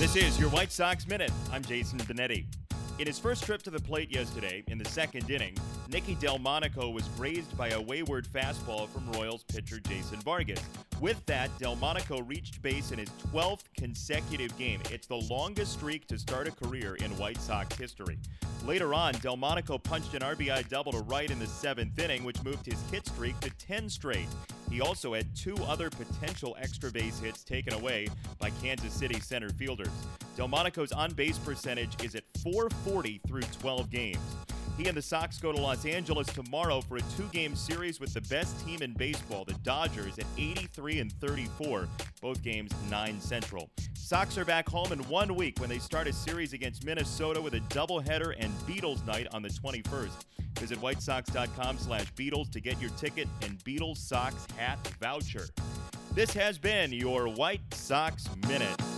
This is your White Sox Minute. I'm Jason Benetti. In his first trip to the plate yesterday, in the second inning, Nicky Delmonico was grazed by a wayward fastball from Royals pitcher Jason Vargas. With that, Delmonico reached base in his 12th consecutive game. It's the longest streak to start a career in White Sox history. Later on, Delmonico punched an RBI double to right in the seventh inning, which moved his hit streak to 10 straight. He also had two other potential extra base hits taken away by Kansas City center fielders. Delmonico's on base percentage is at 440 through 12 games. He and the Sox go to Los Angeles tomorrow for a two game series with the best team in baseball, the Dodgers, at 83 and 34, both games 9 Central. Sox are back home in one week when they start a series against Minnesota with a doubleheader and Beatles night on the 21st. Visit whitesox.com slash Beatles to get your ticket and Beatles Sox hat voucher. This has been your White Sox Minute.